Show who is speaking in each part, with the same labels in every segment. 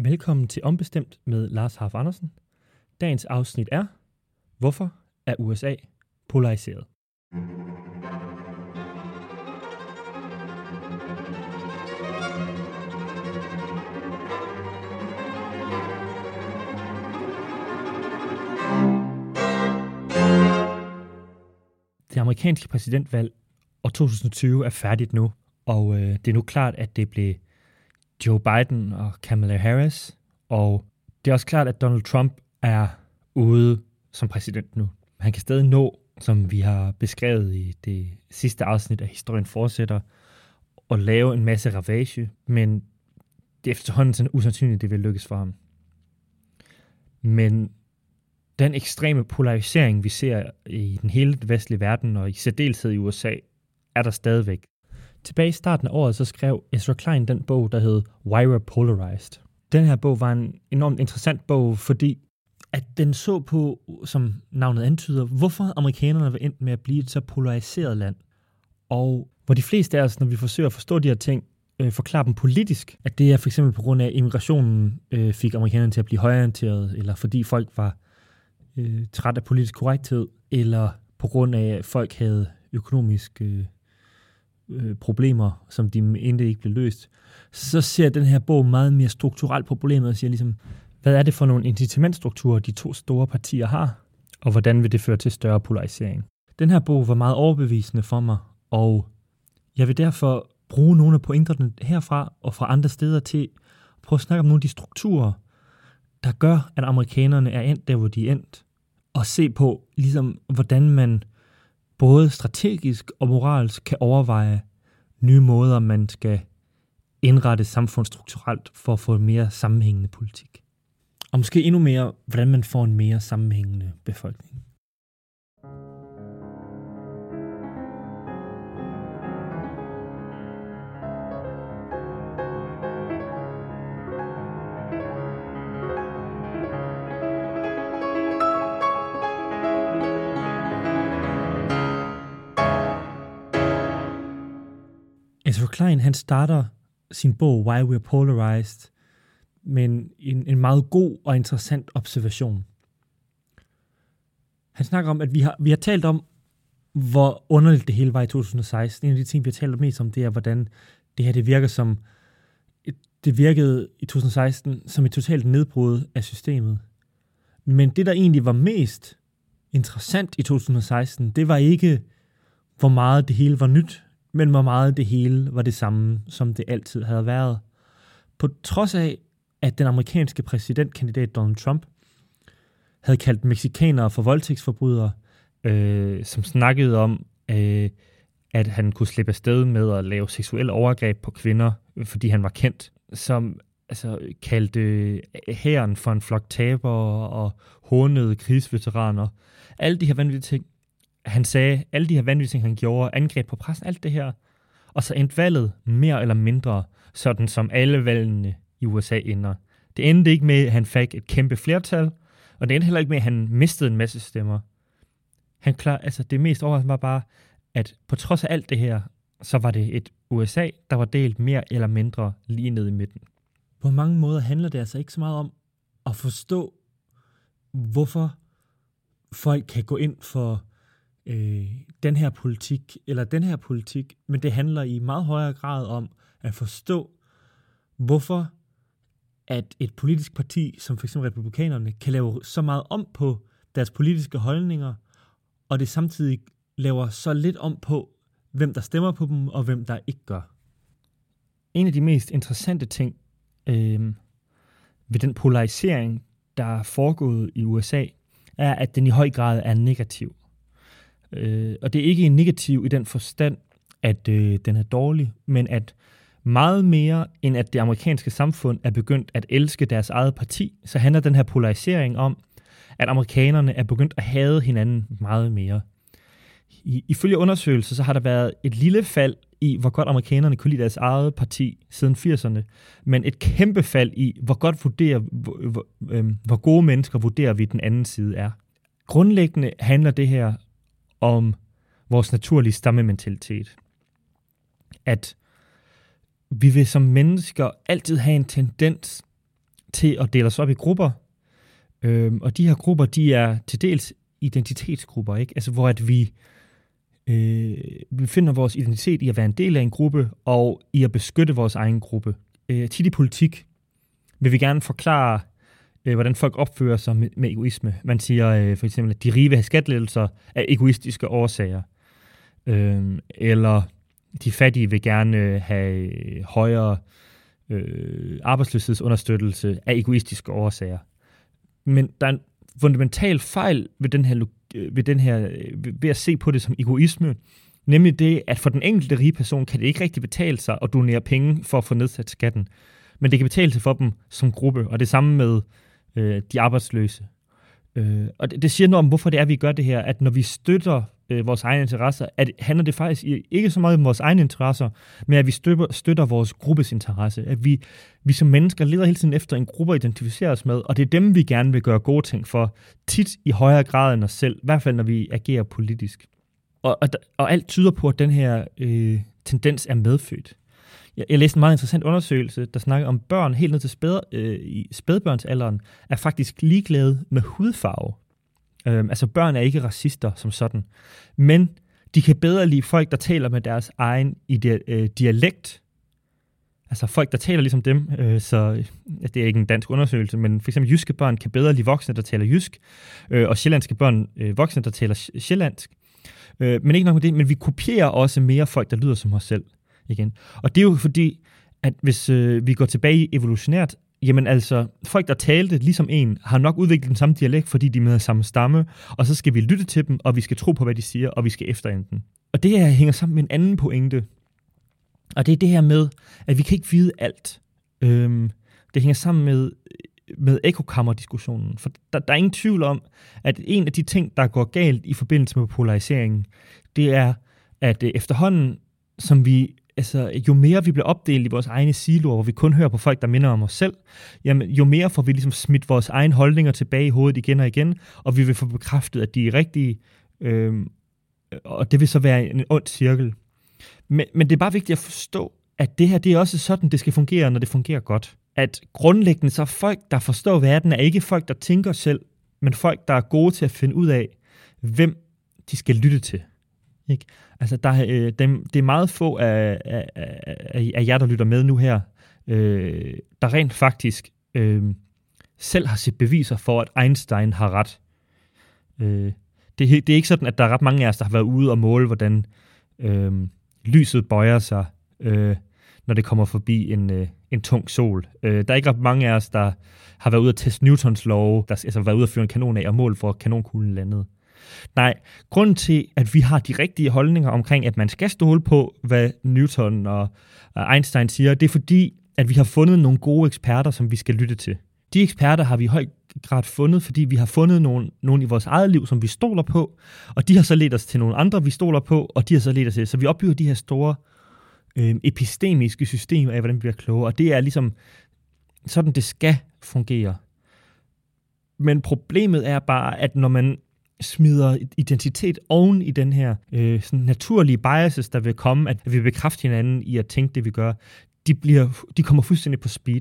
Speaker 1: Velkommen til Ombestemt med Lars Harf Andersen. Dagens afsnit er, hvorfor er USA polariseret? Det amerikanske præsidentvalg år 2020 er færdigt nu, og øh, det er nu klart, at det blev Joe Biden og Kamala Harris, og det er også klart, at Donald Trump er ude som præsident nu. Han kan stadig nå, som vi har beskrevet i det sidste afsnit af Historien Fortsætter, at lave en masse ravage, men det er efterhånden sådan usandsynligt, det vil lykkes for ham. Men den ekstreme polarisering, vi ser i den hele vestlige verden, og i særdeleshed i USA, er der stadigvæk. Tilbage i starten af året, så skrev Ezra Klein den bog, der hed Why We're Polarized. Den her bog var en enormt interessant bog, fordi at den så på, som navnet antyder, hvorfor amerikanerne var endt med at blive et så polariseret land. Og hvor de fleste af os, når vi forsøger at forstå de her ting, øh, forklare dem politisk, at det er for eksempel på grund af, at immigrationen øh, fik amerikanerne til at blive højorienteret, eller fordi folk var øh, træt af politisk korrekthed, eller på grund af, at folk havde økonomisk øh, øh, problemer, som de mente ikke blev løst, så ser den her bog meget mere strukturelt på problemet og siger ligesom, hvad er det for nogle incitamentstrukturer, de to store partier har, og hvordan vil det føre til større polarisering. Den her bog var meget overbevisende for mig, og jeg vil derfor bruge nogle af pointerne herfra og fra andre steder til at prøve at snakke om nogle af de strukturer, der gør, at amerikanerne er endt der, hvor de er endt, og se på, ligesom, hvordan man både strategisk og moralsk kan overveje nye måder, man skal indrette samfund strukturelt for at få en mere sammenhængende politik. Og måske endnu mere, hvordan man får en mere sammenhængende befolkning. Altså, Ezra Klein, han starter sin bog Why We're Polarized med en, en, en meget god og interessant observation. Han snakker om, at vi har, vi har talt om, hvor underligt det hele var i 2016. En af de ting, vi har talt mest om, det er, hvordan det her det virker som, det virkede i 2016 som et totalt nedbrud af systemet. Men det, der egentlig var mest interessant i 2016, det var ikke, hvor meget det hele var nyt, men hvor meget det hele var det samme, som det altid havde været. På trods af, at den amerikanske præsidentkandidat Donald Trump havde kaldt mexikanere for voldtægtsforbrydere, øh, som snakkede om, øh, at han kunne slippe afsted med at lave seksuelle overgreb på kvinder, fordi han var kendt, som altså, kaldte øh, hæren for en flok tabere og hånede krigsveteraner. Alle de her vanvittige ting han sagde alle de her vanvittige ting, han gjorde, angreb på pressen, alt det her. Og så endte valget mere eller mindre, sådan som alle valgene i USA ender. Det endte ikke med, at han fik et kæmpe flertal, og det endte heller ikke med, at han mistede en masse stemmer. Han klar, altså det mest overraskende var bare, at på trods af alt det her, så var det et USA, der var delt mere eller mindre lige ned i midten. På mange måder handler det altså ikke så meget om at forstå, hvorfor folk kan gå ind for øh, den her politik eller den her politik, men det handler i meget højere grad om at forstå, hvorfor at et politisk parti, som f.eks. republikanerne, kan lave så meget om på deres politiske holdninger, og det samtidig laver så lidt om på, hvem der stemmer på dem, og hvem der ikke gør. En af de mest interessante ting øh, ved den polarisering, der er foregået i USA, er, at den i høj grad er negativ. Øh, og det er ikke en negativ i den forstand, at øh, den er dårlig, men at meget mere end at det amerikanske samfund er begyndt at elske deres eget parti, så handler den her polarisering om, at amerikanerne er begyndt at hade hinanden meget mere. I, ifølge undersøgelser, så har der været et lille fald i, hvor godt amerikanerne kunne lide deres eget parti siden 80'erne, men et kæmpe fald i, hvor godt vurderer, hvor, hvor, øh, hvor gode mennesker vurderer vi, den anden side er. Grundlæggende handler det her om vores naturlige stammementalitet. At vi vil som mennesker altid have en tendens til at dele os op i grupper, øhm, og de her grupper, de er til dels identitetsgrupper, ikke? Altså, hvor at vi, øh, vi finder vores identitet i at være en del af en gruppe, og i at beskytte vores egen gruppe. Øh, tit i politik vil vi gerne forklare, øh, hvordan folk opfører sig med, med egoisme. Man siger øh, for eksempel, at de rige vil have skattelettelser af egoistiske årsager. Øh, eller de fattige vil gerne øh, have øh, højere øh, arbejdsløshedsunderstøttelse af egoistiske årsager. Men der er en fundamental fejl ved den her, øh, ved den her ved at se på det som egoisme, nemlig det, at for den enkelte rige person kan det ikke rigtig betale sig at donere penge for at få nedsat skatten. Men det kan betale sig for dem som gruppe, og det samme med øh, de arbejdsløse. Øh, og det, det siger noget om, hvorfor det er, vi gør det her, at når vi støtter øh, vores egne interesser, at handler det faktisk ikke så meget om vores egne interesser, men at vi støtter, støtter vores gruppes interesse. At vi, vi som mennesker leder hele tiden efter en gruppe at identificere os med, og det er dem, vi gerne vil gøre gode ting for, tit i højere grad end os selv, i hvert fald når vi agerer politisk. Og, og, og alt tyder på, at den her øh, tendens er medfødt. Jeg, jeg læste en meget interessant undersøgelse, der snakker om børn helt ned til spæd, øh, i spædbørnsalderen, er faktisk ligeglade med hudfarve. Øh, altså børn er ikke racister som sådan, men de kan bedre lide folk, der taler med deres egen ide- øh, dialekt. Altså folk, der taler ligesom dem, øh, så ja, det er ikke en dansk undersøgelse, men for eksempel jyske børn kan bedre lide voksne, der taler jysk, øh, og sjællandske børn øh, voksne, der taler sjællandsk. Øh, men ikke nok med det, men vi kopierer også mere folk, der lyder som os selv igen. Og det er jo fordi, at hvis øh, vi går tilbage evolutionært, jamen altså, folk, der talte ligesom en, har nok udviklet den samme dialekt, fordi de er med samme stamme, og så skal vi lytte til dem, og vi skal tro på, hvad de siger, og vi skal efterende dem. Og det her hænger sammen med en anden pointe, og det er det her med, at vi kan ikke vide alt. Øhm, det hænger sammen med, med ekokammer-diskussionen, for der, der er ingen tvivl om, at en af de ting, der går galt i forbindelse med polariseringen, det er, at øh, efterhånden, som vi altså, jo mere vi bliver opdelt i vores egne siloer, hvor vi kun hører på folk, der minder om os selv, jamen, jo mere får vi ligesom smidt vores egne holdninger tilbage i hovedet igen og igen, og vi vil få bekræftet, at de er rigtige, øhm, og det vil så være en ond cirkel. Men, men det er bare vigtigt at forstå, at det her, det er også sådan, det skal fungere, når det fungerer godt. At grundlæggende så folk, der forstår verden, er ikke folk, der tænker selv, men folk, der er gode til at finde ud af, hvem de skal lytte til. Ikke? Altså, der, øh, dem, det er meget få af, af, af, af jer, der lytter med nu her, øh, der rent faktisk øh, selv har set beviser for, at Einstein har ret. Øh, det, det er ikke sådan, at der er ret mange af os, der har været ude og måle, hvordan øh, lyset bøjer sig, øh, når det kommer forbi en, øh, en tung sol. Øh, der er ikke ret mange af os, der har været ude at teste Newtons lov, der altså været ude at føre en kanon af og mål for, at kanonkuglen landede. Nej, grunden til, at vi har de rigtige holdninger omkring, at man skal stole på, hvad Newton og øh, Einstein siger, det er fordi, at vi har fundet nogle gode eksperter, som vi skal lytte til. De eksperter har vi i høj grad fundet, fordi vi har fundet nogle, nogle i vores eget liv, som vi stoler på, og de har så ledt os til nogle andre, vi stoler på, og de har så ledt os til. Så vi opbygger de her store øh, epistemiske systemer af, hvordan vi bliver klogere, og det er ligesom sådan, det skal fungere. Men problemet er bare, at når man smider identitet oven i den her øh, sådan naturlige biases, der vil komme, at vi bekræfter hinanden i at tænke det, vi gør, de, bliver, de kommer fuldstændig på speed.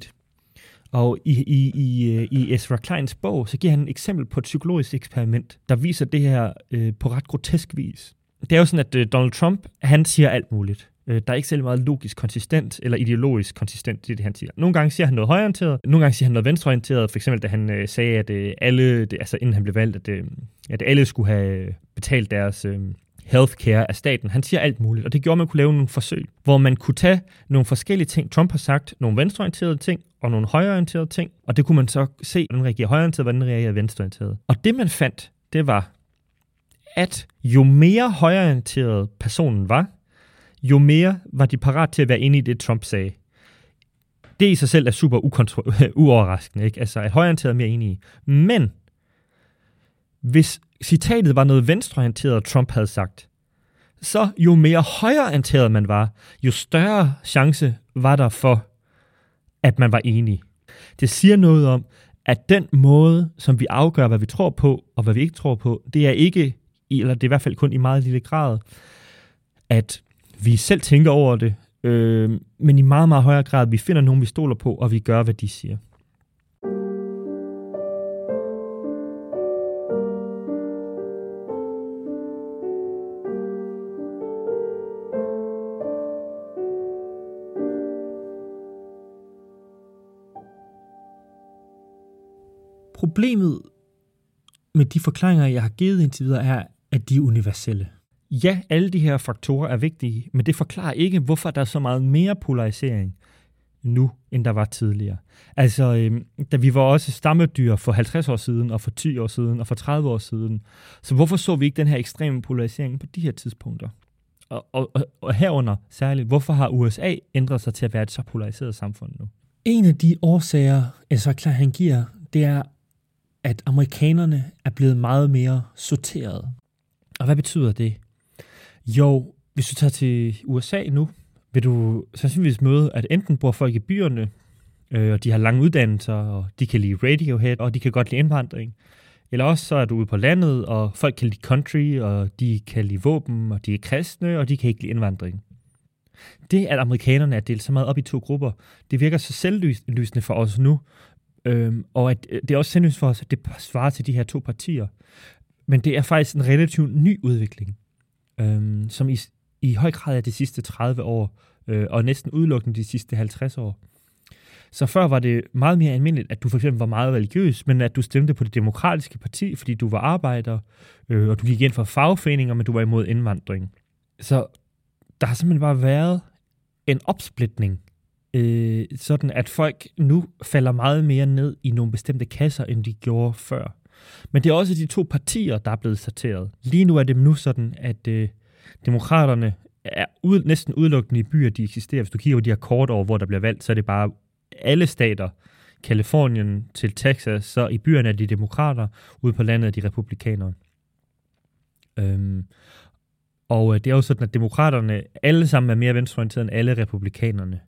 Speaker 1: Og i, i, i, øh, i Ezra Kleins bog, så giver han et eksempel på et psykologisk eksperiment, der viser det her øh, på ret grotesk vis. Det er jo sådan, at øh, Donald Trump, han siger alt muligt. Øh, der er ikke særlig meget logisk konsistent eller ideologisk konsistent i det, han siger. Nogle gange siger han noget højorienteret, nogle gange siger han noget venstreorienteret. For eksempel, da han øh, sagde, at øh, alle, det, altså inden han blev valgt, at, øh, at alle skulle have øh, betalt deres øh, healthcare af staten. Han siger alt muligt, og det gjorde, at man kunne lave nogle forsøg, hvor man kunne tage nogle forskellige ting, Trump har sagt, nogle venstreorienterede ting og nogle højreorienterede ting, og det kunne man så se, hvordan reagerer højreorienteret, hvordan reagerer venstreorienteret. Og det man fandt, det var, at jo mere højreorienteret personen var, jo mere var de parat til at være inde i det, Trump sagde. Det i sig selv er super uoverraskende, ikke? Altså, at højreorienteret er mere enige. Men hvis citatet var noget venstreorienteret, Trump havde sagt, så jo mere højreorienteret man var, jo større chance var der for, at man var enig. Det siger noget om, at den måde, som vi afgør, hvad vi tror på, og hvad vi ikke tror på, det er ikke, eller det er i hvert fald kun i meget lille grad, at vi selv tænker over det, øh, men i meget, meget højere grad, vi finder nogen, vi stoler på, og vi gør, hvad de siger. Problemet med de forklaringer, jeg har givet indtil videre, er, at de er universelle. Ja, alle de her faktorer er vigtige, men det forklarer ikke, hvorfor der er så meget mere polarisering nu, end der var tidligere. Altså, øh, da vi var også stammedyr for 50 år siden, og for 10 år siden, og for 30 år siden. Så hvorfor så vi ikke den her ekstreme polarisering på de her tidspunkter? Og, og, og, og herunder særligt, hvorfor har USA ændret sig til at være et så polariseret samfund nu? En af de årsager, altså klar han giver, det er, at amerikanerne er blevet meget mere sorteret. Og hvad betyder det? Jo, hvis du tager til USA nu, vil du sandsynligvis møde, at enten bor folk i byerne, øh, og de har lange uddannelser, og de kan lide Radiohead, og de kan godt lide indvandring. Eller også så er du ude på landet, og folk kan lide country, og de kan lide våben, og de er kristne, og de kan ikke lide indvandring. Det, at amerikanerne er delt så meget op i to grupper, det virker så selvlysende for os nu, øhm, og at øh, det er også selvlysende for os, at det svarer til de her to partier. Men det er faktisk en relativt ny udvikling, øhm, som i, i høj grad er de sidste 30 år, øh, og næsten udelukkende de sidste 50 år. Så før var det meget mere almindeligt, at du for eksempel var meget religiøs, men at du stemte på det demokratiske parti, fordi du var arbejder, øh, og du gik ind for fagforeninger, men du var imod indvandring. Så der har simpelthen bare været en opsplitning, øh, sådan at folk nu falder meget mere ned i nogle bestemte kasser, end de gjorde før. Men det er også de to partier, der er blevet sorteret. Lige nu er det nu sådan, at øh, demokraterne er ud, næsten udelukkende i byer, de eksisterer. Hvis du kigger på de her kort over, hvor der bliver valgt, så er det bare alle stater, Kalifornien til Texas, så i byerne er de demokrater, ude på landet er de republikanere. Øhm, og øh, det er jo sådan, at demokraterne alle sammen er mere venstreorienterede end alle republikanerne.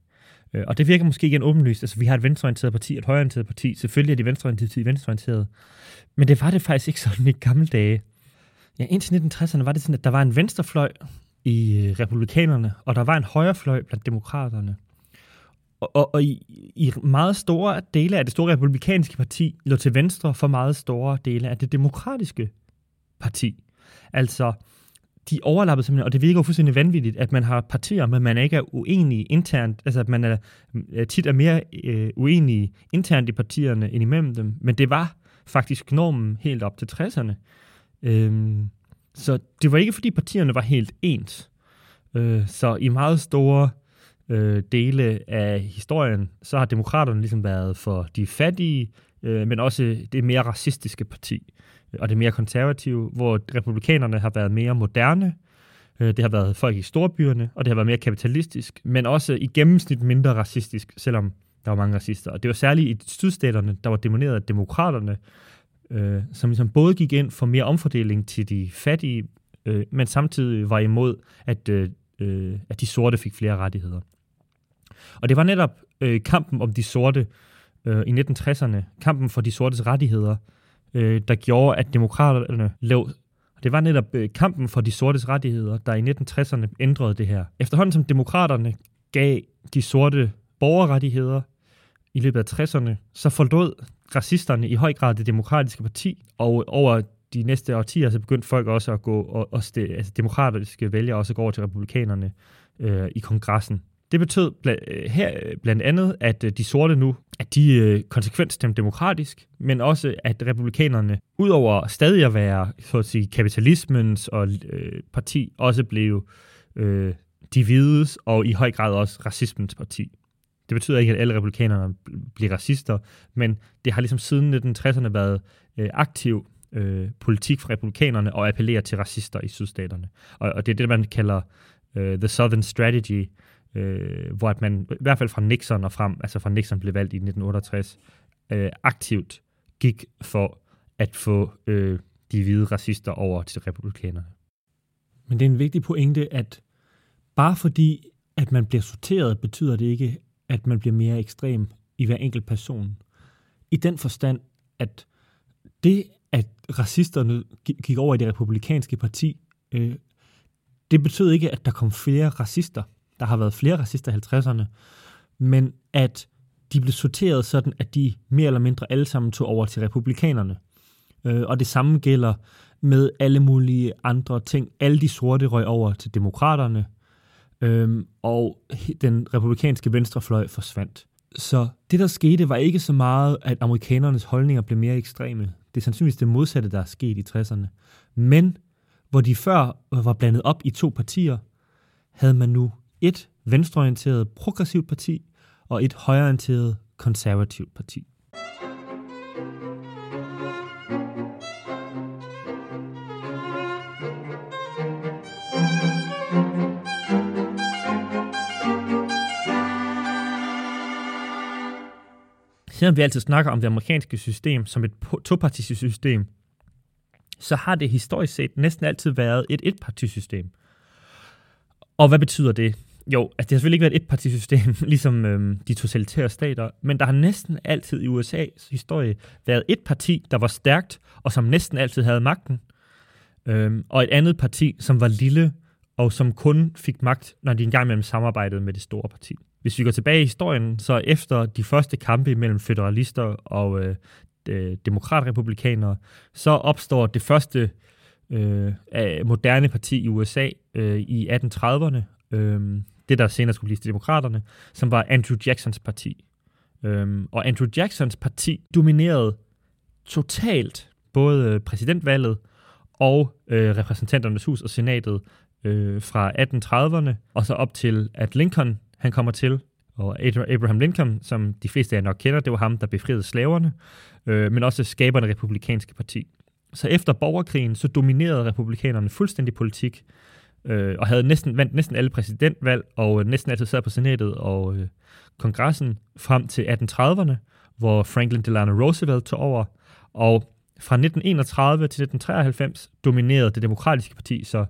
Speaker 1: Øh, og det virker måske igen åbenlyst. Altså, vi har et venstreorienteret parti, et højreorienteret parti. Selvfølgelig er de venstreorienterede venstreorienterede. Men det var det faktisk ikke sådan i gamle dage. Ja, indtil 1960'erne var det sådan, at der var en venstrefløj i øh, republikanerne, og der var en højrefløj blandt demokraterne. Og, og, og i, i meget store dele af det store republikanske parti lå til venstre for meget store dele af det demokratiske parti. Altså, de overlappede simpelthen, og det virker jo fuldstændig vanvittigt, at man har partier, men man ikke er uenige internt, altså at man er, tit er mere øh, uenige internt i partierne end imellem dem, men det var faktisk normen helt op til 60'erne. Øhm, så det var ikke, fordi partierne var helt ens. Øh, så i meget store øh, dele af historien, så har demokraterne ligesom været for de fattige, øh, men også det mere racistiske parti, Øh, og det mere konservative, hvor republikanerne har været mere moderne, øh, det har været folk i storbyerne, og det har været mere kapitalistisk, men også i gennemsnit mindre racistisk, selvom der var mange racister. Og det var særligt i sydstaterne, der var demoneret af demokraterne, øh, som ligesom både gik ind for mere omfordeling til de fattige, øh, men samtidig var imod, at, øh, øh at de sorte fik flere rettigheder. Og det var netop øh, kampen om de sorte øh, i 1960'erne, kampen for de sortes rettigheder, øh, Øh, der gjorde, at demokraterne lå det var netop øh, kampen for de sortes rettigheder, der i 1960'erne ændrede det her. Efterhånden som demokraterne gav de sorte borgerrettigheder i løbet af 60'erne, så forlod racisterne i høj grad det demokratiske parti, og over de næste årtier, så begyndte folk også at gå, og, og altså demokratiske vælgere også gå over til republikanerne øh, i kongressen. Det betød bl- øh, her øh, blandt andet, at øh, de sorte nu, at de konsekvent stemte demokratisk, men også at republikanerne, udover stadig at være så at sige, kapitalismens og øh, parti, også blev øh, de hvides og i høj grad også racismens parti. Det betyder ikke, at alle republikanerne bliver racister, men det har ligesom siden 1960'erne været øh, aktiv øh, politik fra republikanerne og appellere til racister i sydstaterne. Og, og det er det, man kalder øh, The Southern Strategy, øh, hvor at man, i hvert fald fra Nixon og frem, altså fra Nixon blev valgt i 1968, øh, aktivt gik for at få øh, de hvide racister over til republikanerne. Men det er en vigtig pointe, at bare fordi, at man bliver sorteret, betyder det ikke, at man bliver mere ekstrem i hver enkelt person. I den forstand, at det, at racisterne gik over i det republikanske parti, øh, det betød ikke, at der kom flere racister. Der har været flere racister i 50'erne, men at de blev sorteret sådan, at de mere eller mindre alle sammen tog over til republikanerne. Øh, og det samme gælder med alle mulige andre ting. Alle de sorte røg over til demokraterne, øh, og den republikanske venstrefløj forsvandt. Så det, der skete, var ikke så meget, at amerikanernes holdninger blev mere ekstreme. Det er sandsynligvis det modsatte, der er sket i 60'erne. Men hvor de før var blandet op i to partier, havde man nu et venstreorienteret progressivt parti og et højreorienteret konservativt parti. selvom vi altid snakker om det amerikanske system som et topartisystem, så har det historisk set næsten altid været et etpartisystem. Og hvad betyder det? Jo, altså det har selvfølgelig ikke været et partisystem, ligesom øhm, de totalitære stater, men der har næsten altid i USA's historie været et parti, der var stærkt, og som næsten altid havde magten, øhm, og et andet parti, som var lille, og som kun fik magt, når de engang imellem samarbejdede med det store parti. Hvis vi går tilbage i historien, så efter de første kampe mellem federalister og øh, demokratrepublikanere, så opstår det første øh, moderne parti i USA øh, i 1830'erne, øh, det der senere skulle blive til demokraterne, som var Andrew Jacksons parti. Øhm, og Andrew Jacksons parti dominerede totalt både øh, præsidentvalget og øh, repræsentanternes hus og senatet øh, fra 1830'erne og så op til, at Lincoln han kommer til. Og Abraham Lincoln, som de fleste af jer nok kender, det var ham, der befriede slaverne, øh, men også skaberne republikanske parti. Så efter borgerkrigen, så dominerede republikanerne fuldstændig politik, øh, og havde næsten, vandt næsten alle præsidentvalg, og næsten altid sad på senatet og øh, kongressen frem til 1830'erne, hvor Franklin Delano Roosevelt tog over, og fra 1931 til 1993 dominerede det demokratiske parti så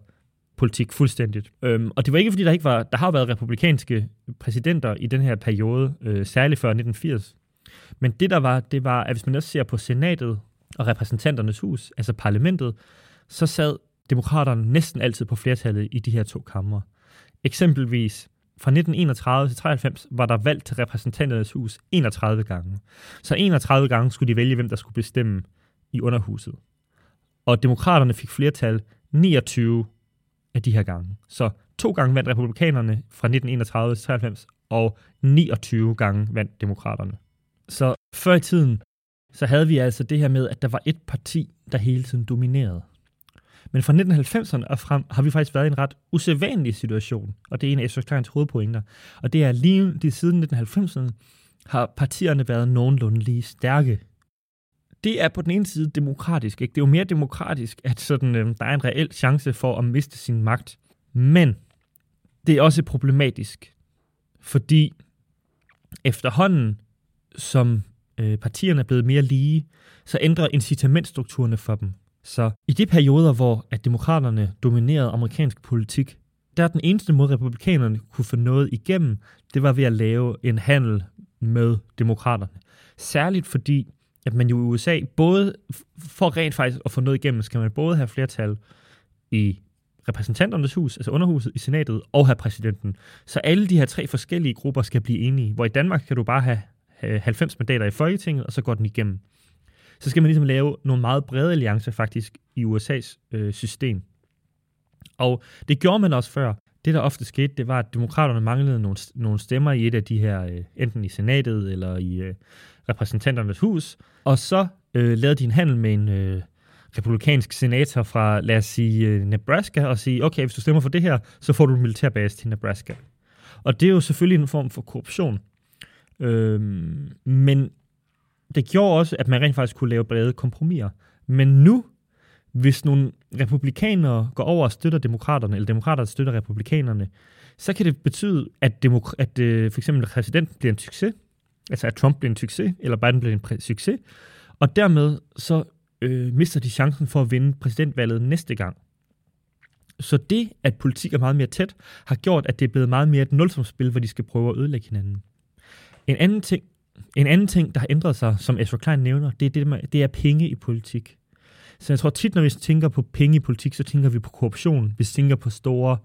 Speaker 1: politik fuldstændigt. Øhm, og det var ikke, fordi der ikke var, der har været republikanske præsidenter i den her periode, øh, særligt før 1980. Men det der var, det var, at hvis man også ser på senatet og repræsentanternes hus, altså parlamentet, så sad demokraterne næsten altid på flertallet i de her to kammer. Eksempelvis fra 1931 til 93 var der valg til repræsentanternes hus 31 gange. Så 31 gange skulle de vælge, hvem der skulle bestemme i underhuset. Og demokraterne fik flertal 29 af de her gange. Så to gange vandt republikanerne fra 1931 til 93, og 29 gange vandt demokraterne. Så før i tiden, så havde vi altså det her med, at der var et parti, der hele tiden dominerede. Men fra 1990'erne og frem har vi faktisk været i en ret usædvanlig situation, og det er en af Esbjerg Kleins hovedpointer. Og det er lige de siden 1990'erne har partierne været nogenlunde lige stærke det er på den ene side demokratisk. Ikke? Det er jo mere demokratisk, at sådan, øh, der er en reel chance for at miste sin magt. Men det er også problematisk, fordi efterhånden, som øh, partierne er blevet mere lige, så ændrer incitamentstrukturerne for dem. Så i de perioder, hvor at demokraterne dominerede amerikansk politik, der er den eneste måde, republikanerne kunne få noget igennem, det var ved at lave en handel med demokraterne. Særligt fordi at man jo i USA, både for rent faktisk at få noget igennem, skal man både have flertal i repræsentanternes hus, altså underhuset i senatet, og have præsidenten. Så alle de her tre forskellige grupper skal blive enige. Hvor i Danmark kan du bare have 90 mandater i Folketinget, og så går den igennem. Så skal man ligesom lave nogle meget brede alliancer faktisk i USA's øh, system. Og det gjorde man også før. Det, der ofte skete, det var, at demokraterne manglede nogle, nogle stemmer i et af de her, øh, enten i senatet eller i øh, repræsentanternes hus, og så øh, lavede de en handel med en øh, republikansk senator fra, lad os sige, øh, Nebraska, og sige, okay, hvis du stemmer for det her, så får du en militærbase til Nebraska. Og det er jo selvfølgelig en form for korruption. Øh, men det gjorde også, at man rent faktisk kunne lave brede kompromiser. Men nu, hvis nogle republikanere går over og støtter demokraterne, eller demokraterne støtter republikanerne, så kan det betyde, at, demok- at øh, for eksempel præsidenten bliver en succes, altså at Trump bliver en succes, eller Biden bliver en succes, og dermed så øh, mister de chancen for at vinde præsidentvalget næste gang. Så det, at politik er meget mere tæt, har gjort, at det er blevet meget mere et nulsumsspil, hvor de skal prøve at ødelægge hinanden. En anden ting, en anden ting der har ændret sig, som Ezra Klein nævner, det er, det, med, det er penge i politik. Så jeg tror tit, når vi tænker på penge i politik, så tænker vi på korruption. Vi tænker på store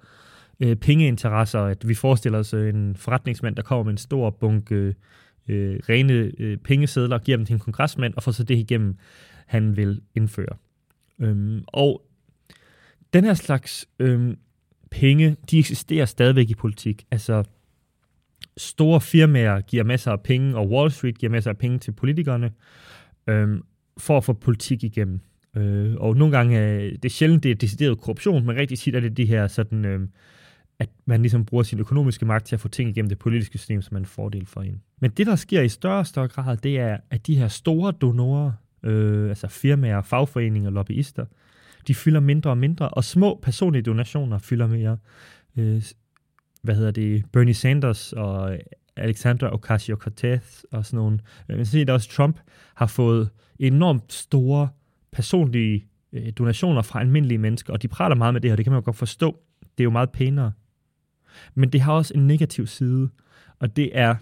Speaker 1: øh, pengeinteresser, at vi forestiller os øh, en forretningsmand, der kommer med en stor bunke øh, rene øh, pengesedler, giver dem til en kongresmand, og får så det igennem, han vil indføre. Øhm, og den her slags øhm, penge, de eksisterer stadigvæk i politik. Altså, store firmaer giver masser af penge, og Wall Street giver masser af penge til politikerne, øh, for at få politik igennem. Øh, og nogle gange, øh, det er sjældent, det er decideret korruption, men rigtig tit er det de her sådan, øh, at man ligesom bruger sin økonomiske magt til at få ting igennem det politiske system, som er en fordel for en. Men det, der sker i større og større grad, det er, at de her store donorer, øh, altså firmaer, fagforeninger, lobbyister, de fylder mindre og mindre, og små personlige donationer fylder mere. Øh, hvad hedder det? Bernie Sanders og Alexander Ocasio-Cortez og sådan nogle. Øh, men så også Trump har fået enormt store personlige øh, donationer fra almindelige mennesker, og de praler meget med det her, det kan man jo godt forstå. Det er jo meget pænere. Men det har også en negativ side, og det er,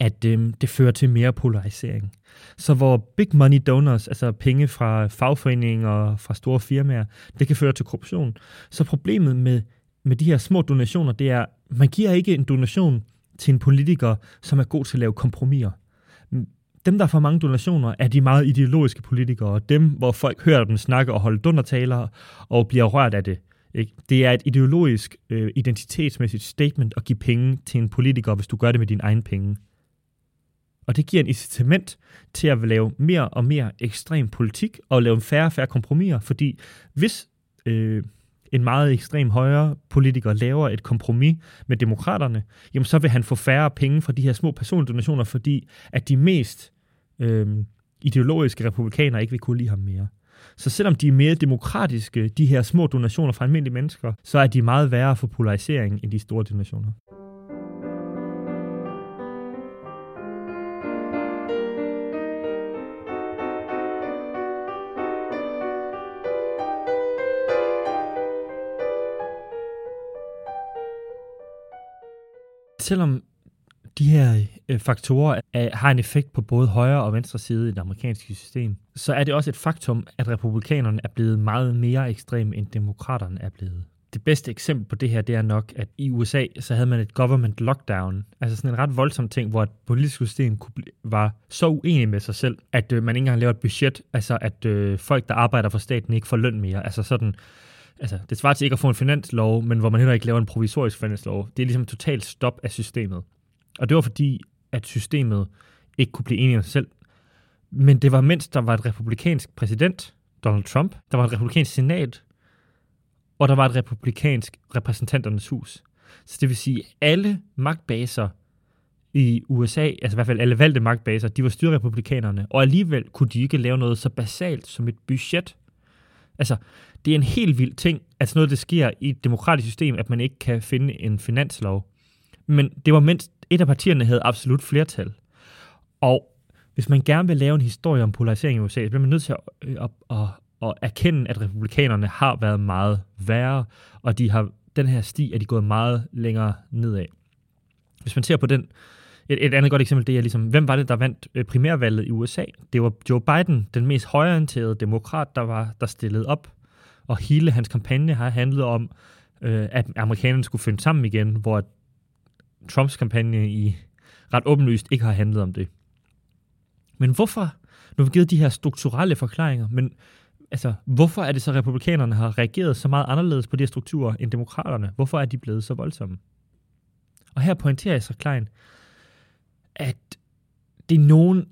Speaker 1: at øh, det fører til mere polarisering. Så hvor big money donors, altså penge fra fagforeninger og fra store firmaer, det kan føre til korruption. Så problemet med, med de her små donationer, det er, man giver ikke en donation til en politiker, som er god til at lave kompromiser. Dem, der får mange donationer, er de meget ideologiske politikere, og dem, hvor folk hører dem snakke og holde dundertaler og bliver rørt af det. Ikke? Det er et ideologisk, øh, identitetsmæssigt statement at give penge til en politiker, hvis du gør det med dine egne penge. Og det giver en incitament til at lave mere og mere ekstrem politik og lave færre og færre kompromiser, fordi hvis øh, en meget ekstrem højre politiker laver et kompromis med demokraterne, jamen så vil han få færre penge fra de her små persondonationer, fordi at de mest øh, ideologiske republikanere ikke vil kunne lide ham mere. Så selvom de er mere demokratiske, de her små donationer fra almindelige mennesker, så er de meget værre for polarisering end de store donationer. Selvom de her øh, faktorer har en effekt på både højre og venstre side i det amerikanske system, så er det også et faktum, at republikanerne er blevet meget mere ekstreme, end demokraterne er blevet. Det bedste eksempel på det her, det er nok, at i USA, så havde man et government lockdown. Altså sådan en ret voldsom ting, hvor et politisk system kunne blive, var så uenig med sig selv, at øh, man ikke engang laver et budget. Altså at øh, folk, der arbejder for staten, ikke får løn mere. Altså sådan, altså, det svarer til ikke at få en finanslov, men hvor man heller ikke laver en provisorisk finanslov. Det er ligesom et totalt stop af systemet. Og det var fordi, at systemet ikke kunne blive enige om sig selv. Men det var mens der var et republikansk præsident, Donald Trump, der var et republikansk senat, og der var et republikansk repræsentanternes hus. Så det vil sige, at alle magtbaser i USA, altså i hvert fald alle valgte magtbaser, de var styrrepublikanerne, og alligevel kunne de ikke lave noget så basalt som et budget. Altså, det er en helt vild ting, at sådan noget, det sker i et demokratisk system, at man ikke kan finde en finanslov. Men det var mens et af partierne havde absolut flertal. Og hvis man gerne vil lave en historie om polarisering i USA, så bliver man nødt til at, øh, at, at, at erkende, at republikanerne har været meget værre, og de har den her sti er de gået meget længere nedad. Hvis man ser på den, et, et andet godt eksempel, det er ligesom, hvem var det, der vandt øh, primærvalget i USA? Det var Joe Biden, den mest højorienterede demokrat, der var der stillede op og hele hans kampagne har handlet om, øh, at amerikanerne skulle finde sammen igen, hvor Trumps kampagne i ret åbenlyst ikke har handlet om det. Men hvorfor? Nu har vi givet de her strukturelle forklaringer, men altså, hvorfor er det så, at republikanerne har reageret så meget anderledes på de her strukturer end demokraterne? Hvorfor er de blevet så voldsomme? Og her pointerer jeg så Klein, at det er nogen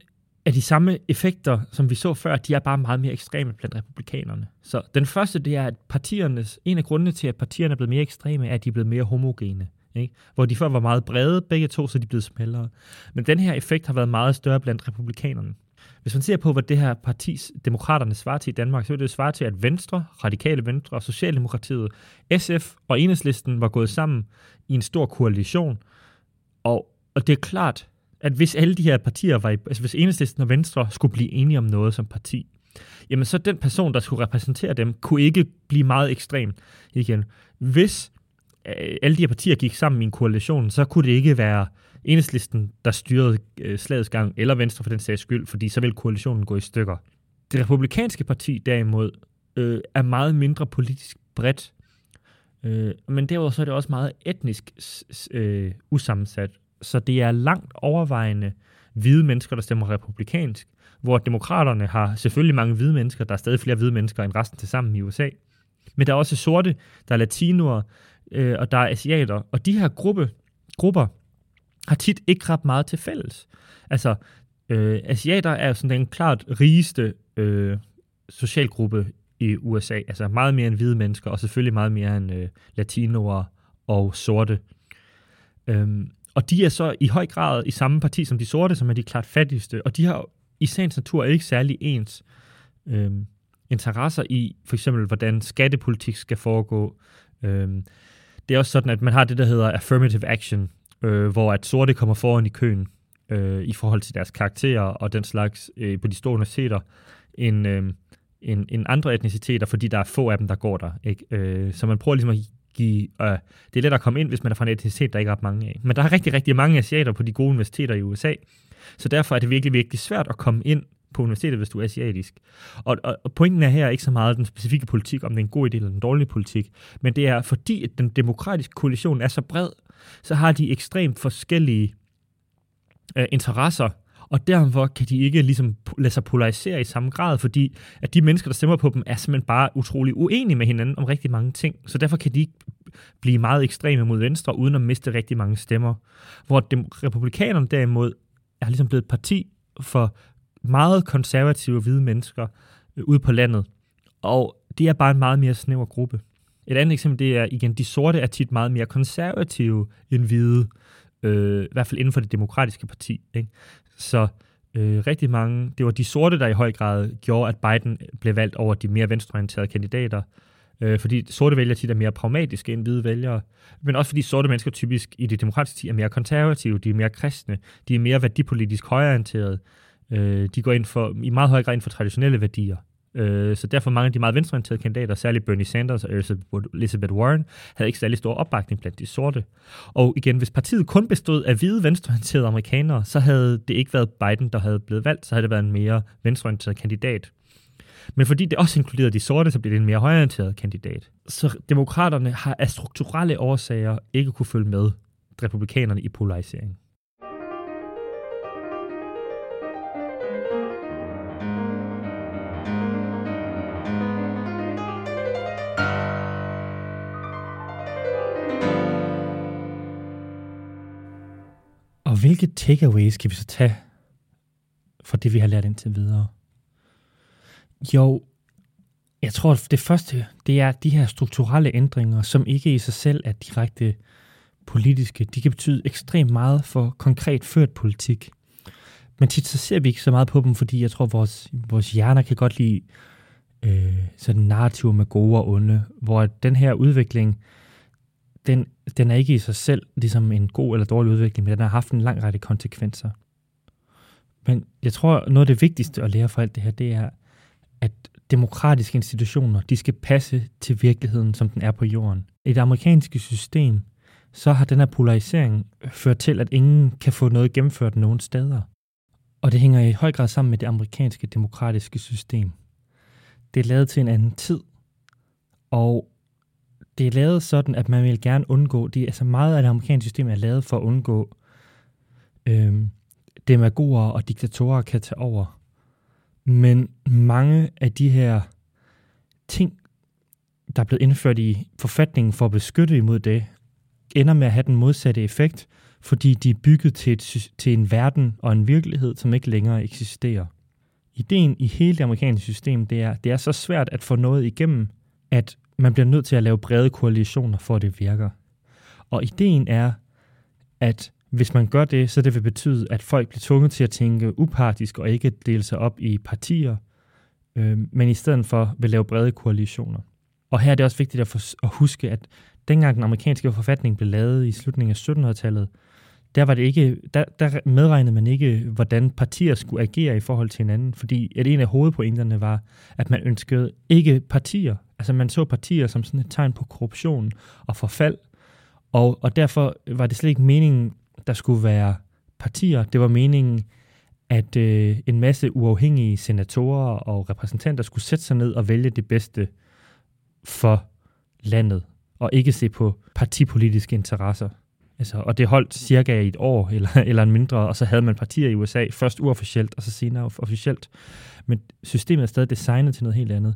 Speaker 1: af de samme effekter, som vi så før, de er bare meget mere ekstreme blandt republikanerne. Så den første, det er, at partiernes, en af grundene til, at partierne er blevet mere ekstreme, er, at de er blevet mere homogene. Ikke? Hvor de før var meget brede, begge to, så de er blevet smallere. Men den her effekt har været meget større blandt republikanerne. Hvis man ser på, hvad det her partis, demokraterne svarer til i Danmark, så vil det svare til, at Venstre, Radikale Venstre, Socialdemokratiet, SF og Enhedslisten var gået sammen i en stor koalition. Og, og det er klart, at hvis alle de her partier var, i, altså hvis Enhedslisten og Venstre skulle blive enige om noget som parti, jamen så den person, der skulle repræsentere dem, kunne ikke blive meget ekstrem igen. Hvis øh, alle de her partier gik sammen i en koalition, så kunne det ikke være Enhedslisten, der styrede øh, slagets gang, eller Venstre for den sags skyld, fordi så ville koalitionen gå i stykker. Det republikanske parti derimod øh, er meget mindre politisk bredt, øh, men derudover så er det også meget etnisk øh, usammensat så det er langt overvejende hvide mennesker, der stemmer republikansk, hvor demokraterne har selvfølgelig mange hvide mennesker, der er stadig flere hvide mennesker end resten til sammen i USA. Men der er også sorte, der er latinoer, øh, og der er asiater. Og de her gruppe, grupper, har tit ikke ret meget til fælles. Altså, øh, asiater er jo sådan den klart rigeste øh, socialgruppe i USA. Altså meget mere end hvide mennesker, og selvfølgelig meget mere end øh, latinoer og sorte. Øhm, og de er så i høj grad i samme parti som de sorte, som er de klart fattigste, og de har i sagens natur ikke særlig ens øhm, interesser i for eksempel, hvordan skattepolitik skal foregå. Øhm, det er også sådan, at man har det, der hedder affirmative action, øh, hvor at sorte kommer foran i køen øh, i forhold til deres karakterer og den slags øh, på de store universiteter, end, øh, end, end andre etniciteter, fordi der er få af dem, der går der. Ikke? Øh, så man prøver ligesom at give... Øh, det er let at komme ind, hvis man er fra en etnicitet, der ikke er ret mange af. Men der er rigtig, rigtig mange asiater på de gode universiteter i USA, så derfor er det virkelig, virkelig svært at komme ind på universitetet, hvis du er asiatisk. Og, og, og pointen er her ikke så meget den specifikke politik, om det er en god idé eller en dårlig politik, men det er fordi, at den demokratiske koalition er så bred, så har de ekstremt forskellige øh, interesser, og derfor kan de ikke ligesom lade sig polarisere i samme grad, fordi at de mennesker, der stemmer på dem, er simpelthen bare utrolig uenige med hinanden om rigtig mange ting. Så derfor kan de ikke blive meget ekstreme mod venstre, uden at miste rigtig mange stemmer. Hvor dem, republikanerne derimod er ligesom blevet et parti for meget konservative hvide mennesker øh, ude på landet. Og det er bare en meget mere snæver gruppe. Et andet eksempel, det er igen, de sorte er tit meget mere konservative end hvide, øh, øh, i hvert fald inden for det demokratiske parti. Ikke? Så øh, rigtig mange, det var de sorte, der i høj grad gjorde, at Biden blev valgt over de mere venstreorienterede kandidater. Øh, fordi sorte vælgere tit er mere pragmatiske end hvide vælgere, men også fordi sorte mennesker typisk i det demokratiske parti er mere konservative, de er mere kristne, de er mere værdipolitisk højorienterede. Øh, de går ind for, i meget høj grad ind for traditionelle værdier. Øh, så derfor mange af de meget venstreorienterede kandidater, særligt Bernie Sanders og Elizabeth Warren, havde ikke særlig stor opbakning blandt de sorte. Og igen, hvis partiet kun bestod af hvide venstreorienterede amerikanere, så havde det ikke været Biden, der havde blevet valgt, så havde det været en mere venstreorienteret kandidat. Men fordi det også inkluderede de sorte, så blev det en mere højorienteret kandidat. Så demokraterne har af strukturelle årsager ikke kunne følge med republikanerne i polarisering. Hvilke takeaways kan vi så tage fra det, vi har lært indtil videre? Jo, jeg tror, det første, det er de her strukturelle ændringer, som ikke i sig selv er direkte politiske. De kan betyde ekstremt meget for konkret ført politik. Men tit så ser vi ikke så meget på dem, fordi jeg tror, vores, vores hjerner kan godt lide øh, sådan narrativ med gode og onde, hvor den her udvikling, den, den er ikke i sig selv ligesom en god eller dårlig udvikling, men den har haft en lang række konsekvenser. Men jeg tror, noget af det vigtigste at lære fra alt det her, det er, at demokratiske institutioner, de skal passe til virkeligheden, som den er på jorden. I det amerikanske system, så har den her polarisering ført til, at ingen kan få noget gennemført nogen steder. Og det hænger i høj grad sammen med det amerikanske demokratiske system. Det er lavet til en anden tid, og det er lavet sådan, at man vil gerne undgå, det, altså meget af det amerikanske system er lavet for at undgå øhm, demagoger og diktatorer kan tage over. Men mange af de her ting, der er blevet indført i forfatningen for at beskytte imod det, ender med at have den modsatte effekt, fordi de er bygget til, et, til en verden og en virkelighed, som ikke længere eksisterer. Ideen i hele det amerikanske system, det er, det er så svært at få noget igennem, at man bliver nødt til at lave brede koalitioner, for at det virker. Og ideen er, at hvis man gør det, så det vil betyde, at folk bliver tvunget til at tænke upartisk og ikke dele sig op i partier, øh, men i stedet for vil lave brede koalitioner. Og her er det også vigtigt at, for, at huske, at dengang den amerikanske forfatning blev lavet i slutningen af 1700-tallet, der, var det ikke, der, der medregnede man ikke, hvordan partier skulle agere i forhold til hinanden, fordi at en af hovedpointerne var, at man ønskede ikke partier. Altså man så partier som sådan et tegn på korruption og forfald, og, og derfor var det slet ikke meningen, der skulle være partier. Det var meningen, at øh, en masse uafhængige senatorer og repræsentanter skulle sætte sig ned og vælge det bedste for landet, og ikke se på partipolitiske interesser. Altså, og det holdt cirka i et år eller, eller en mindre, og så havde man partier i USA, først uofficielt, og så senere officielt. Men systemet er stadig designet til noget helt andet.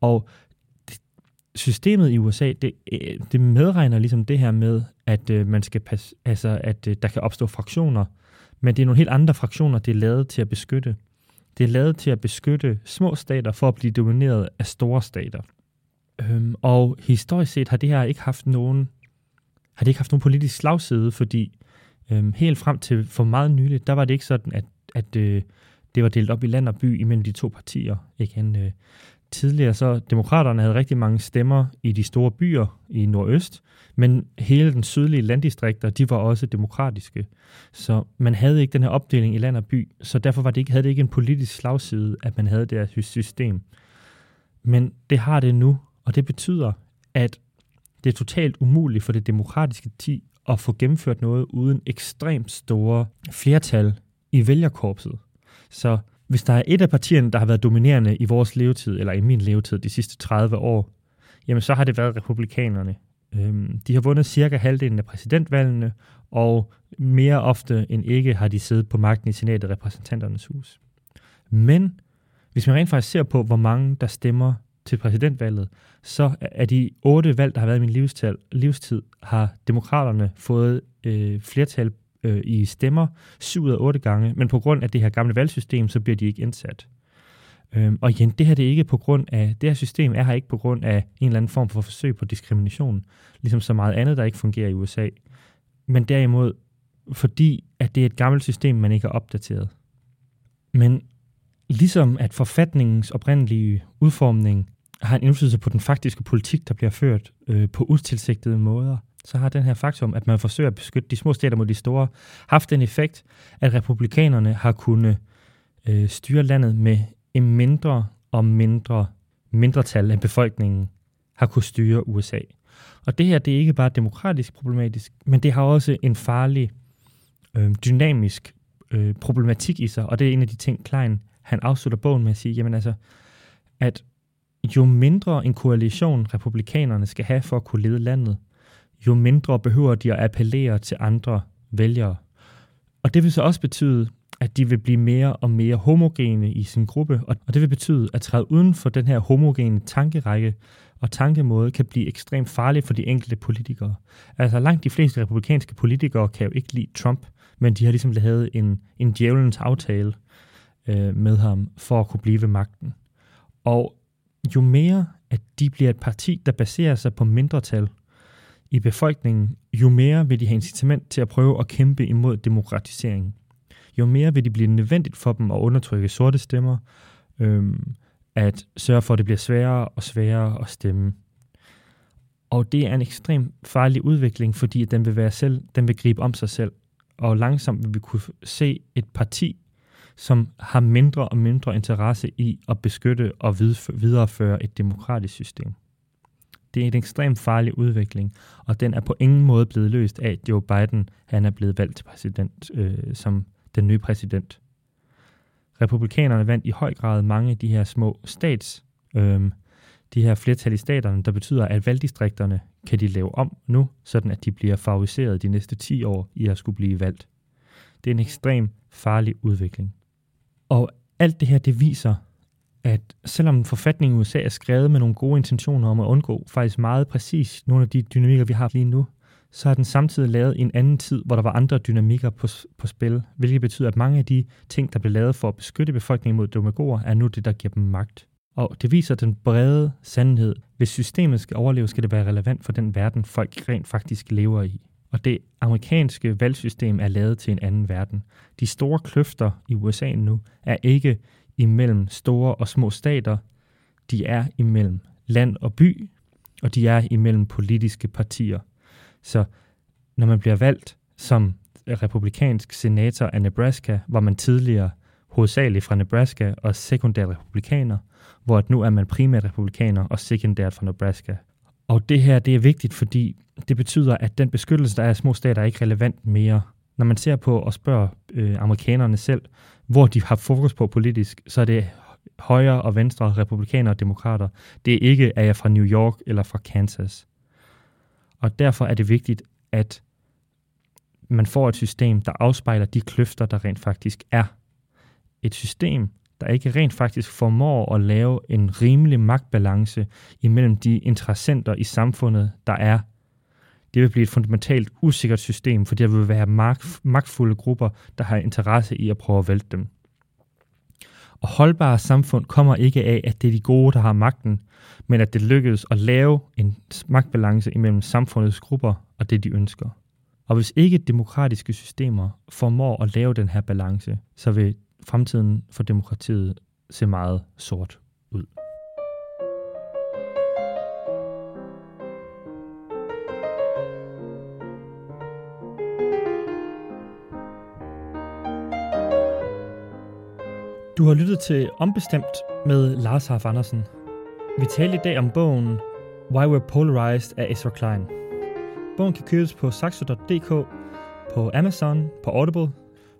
Speaker 1: Og systemet i USA, det, øh, det medregner ligesom det her med, at øh, man skal passe, altså, at øh, der kan opstå fraktioner, men det er nogle helt andre fraktioner, det er lavet til at beskytte. Det er lavet til at beskytte små stater for at blive domineret af store stater. Øhm, og historisk set har det her ikke haft nogen, har det ikke haft nogen politisk slagside, fordi øhm, helt frem til for meget nyligt, der var det ikke sådan, at, at øh, det var delt op i land og by imellem de to partier. Igen, øh, tidligere så demokraterne havde rigtig mange stemmer i de store byer i nordøst, men hele den sydlige landdistrikter, de var også demokratiske. Så man havde ikke den her opdeling i land og by, så derfor var det ikke, havde det ikke en politisk slagside, at man havde det her system. Men det har det nu, og det betyder, at det er totalt umuligt for det demokratiske parti at få gennemført noget uden ekstremt store flertal i vælgerkorpset. Så hvis der er et af partierne, der har været dominerende i vores levetid, eller i min levetid de sidste 30 år, jamen så har det været republikanerne. Øhm, de har vundet cirka halvdelen af præsidentvalgene, og mere ofte end ikke har de siddet på magten i senatet repræsentanternes hus. Men hvis man rent faktisk ser på, hvor mange der stemmer til præsidentvalget, så er de otte valg, der har været i min livstid, livstid har demokraterne fået øh, flertal øh, i stemmer syv ud af otte gange, men på grund af det her gamle valgsystem, så bliver de ikke indsat. Øhm, og igen, det her det er ikke på grund af, det her system er her ikke på grund af en eller anden form for forsøg på diskrimination, ligesom så meget andet, der ikke fungerer i USA, men derimod fordi, at det er et gammelt system, man ikke har opdateret. Men ligesom at forfatningens oprindelige udformning har en indflydelse på den faktiske politik, der bliver ført øh, på utilsigtede måder, så har den her faktum, at man forsøger at beskytte de små stater mod de store, haft den effekt, at republikanerne har kunnet øh, styre landet med en mindre og mindre mindretal af befolkningen har kunnet styre USA. Og det her, det er ikke bare demokratisk problematisk, men det har også en farlig, øh, dynamisk øh, problematik i sig, og det er en af de ting, Klein han afslutter bogen med at sige, jamen altså, at jo mindre en koalition republikanerne skal have for at kunne lede landet, jo mindre behøver de at appellere til andre vælgere. Og det vil så også betyde, at de vil blive mere og mere homogene i sin gruppe, og det vil betyde, at træde uden for den her homogene tankerække og tankemåde kan blive ekstremt farligt for de enkelte politikere. Altså langt de fleste republikanske politikere kan jo ikke lide Trump, men de har ligesom lavet en, en djævelens aftale øh, med ham for at kunne blive ved magten. Og jo mere, at de bliver et parti, der baserer sig på mindretal, i befolkningen, jo mere vil de have incitament til at prøve at kæmpe imod demokratisering. Jo mere vil det blive nødvendigt for dem at undertrykke sorte stemmer, øhm, at sørge for, at det bliver sværere og sværere at stemme. Og det er en ekstremt farlig udvikling, fordi den vil, være selv, den vil gribe om sig selv. Og langsomt vil vi kunne se et parti, som har mindre og mindre interesse i at beskytte og videreføre et demokratisk system. Det er en ekstremt farlig udvikling, og den er på ingen måde blevet løst af, at Joe Biden han er blevet valgt til præsident øh, som den nye præsident. Republikanerne vandt i høj grad mange af de her små stats, øh, de her flertal i staterne, der betyder, at valgdistrikterne kan de lave om nu, sådan at de bliver favoriseret de næste 10 år i at skulle blive valgt. Det er en ekstrem farlig udvikling. Og alt det her, det viser, at selvom forfatningen i USA er skrevet med nogle gode intentioner om at undgå faktisk meget præcis nogle af de dynamikker, vi har lige nu, så har den samtidig lavet i en anden tid, hvor der var andre dynamikker på, på spil, hvilket betyder, at mange af de ting, der blev lavet for at beskytte befolkningen mod demagoger, er nu det, der giver dem magt. Og det viser den brede sandhed. Hvis systemet skal overleve, skal det være relevant for den verden, folk rent faktisk lever i. Og det amerikanske valgsystem er lavet til en anden verden. De store kløfter i USA nu er ikke imellem store og små stater, de er imellem land og by, og de er imellem politiske partier. Så når man bliver valgt som republikansk senator af Nebraska, var man tidligere hovedsageligt fra Nebraska og sekundært republikaner, hvor at nu er man primært republikaner og sekundært fra Nebraska. Og det her det er vigtigt, fordi det betyder, at den beskyttelse, der er af små stater, er ikke relevant mere. Når man ser på og spørger øh, amerikanerne selv, hvor de har fokus på politisk, så er det højre og venstre, republikanere og demokrater. Det er ikke, er jeg fra New York eller fra Kansas. Og derfor er det vigtigt, at man får et system, der afspejler de kløfter, der rent faktisk er. Et system, der ikke rent faktisk formår at lave en rimelig magtbalance imellem de interessenter i samfundet, der er. Det vil blive et fundamentalt usikkert system, for der vil være magtfulde grupper, der har interesse i at prøve at vælte dem. Og holdbare samfund kommer ikke af, at det er de gode, der har magten, men at det lykkedes at lave en magtbalance imellem samfundets grupper og det, de ønsker. Og hvis ikke demokratiske systemer formår at lave den her balance, så vil fremtiden for demokratiet se meget sort ud. Du har lyttet til Ombestemt med Lars Harf Andersen. Vi talte i dag om bogen Why We're Polarized af Ezra Klein. Bogen kan købes på saxo.dk, på Amazon, på Audible,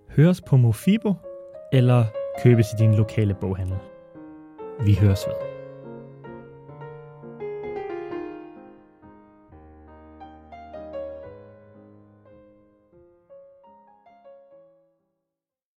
Speaker 1: høres på Mofibo eller købes i din lokale boghandel. Vi høres ved.